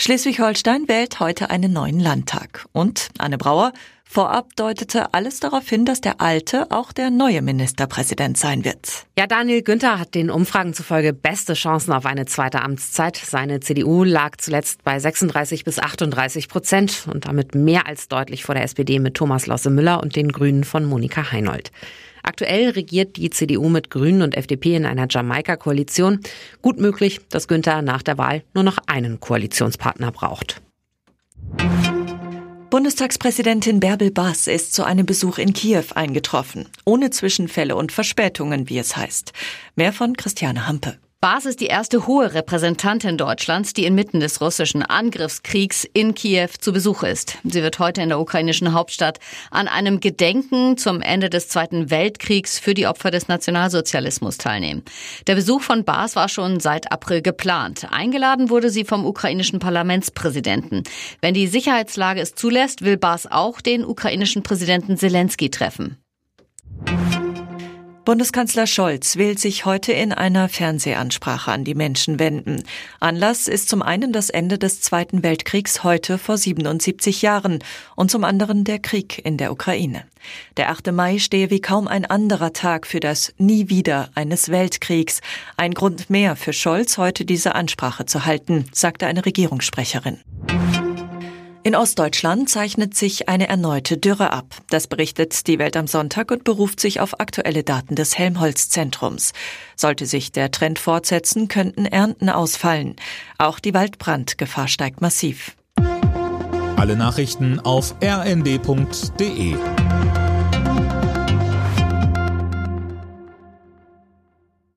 Schleswig-Holstein wählt heute einen neuen Landtag. Und Anne Brauer, vorab deutete alles darauf hin, dass der alte auch der neue Ministerpräsident sein wird. Ja, Daniel Günther hat den Umfragen zufolge beste Chancen auf eine zweite Amtszeit. Seine CDU lag zuletzt bei 36 bis 38 Prozent und damit mehr als deutlich vor der SPD mit Thomas Losse Müller und den Grünen von Monika Heinold. Aktuell regiert die CDU mit Grünen und FDP in einer Jamaika-Koalition. Gut möglich, dass Günther nach der Wahl nur noch einen Koalitionspartner braucht. Bundestagspräsidentin Bärbel Bass ist zu einem Besuch in Kiew eingetroffen. Ohne Zwischenfälle und Verspätungen, wie es heißt. Mehr von Christiane Hampe. Baas ist die erste hohe Repräsentantin Deutschlands, die inmitten des russischen Angriffskriegs in Kiew zu Besuch ist. Sie wird heute in der ukrainischen Hauptstadt an einem Gedenken zum Ende des Zweiten Weltkriegs für die Opfer des Nationalsozialismus teilnehmen. Der Besuch von Baas war schon seit April geplant. Eingeladen wurde sie vom ukrainischen Parlamentspräsidenten. Wenn die Sicherheitslage es zulässt, will Baas auch den ukrainischen Präsidenten Zelensky treffen. Bundeskanzler Scholz will sich heute in einer Fernsehansprache an die Menschen wenden. Anlass ist zum einen das Ende des Zweiten Weltkriegs heute vor 77 Jahren und zum anderen der Krieg in der Ukraine. Der 8. Mai stehe wie kaum ein anderer Tag für das Nie wieder eines Weltkriegs. Ein Grund mehr für Scholz, heute diese Ansprache zu halten, sagte eine Regierungssprecherin. In Ostdeutschland zeichnet sich eine erneute Dürre ab. Das berichtet die Welt am Sonntag und beruft sich auf aktuelle Daten des Helmholtz-Zentrums. Sollte sich der Trend fortsetzen, könnten Ernten ausfallen. Auch die Waldbrandgefahr steigt massiv. Alle Nachrichten auf rnd.de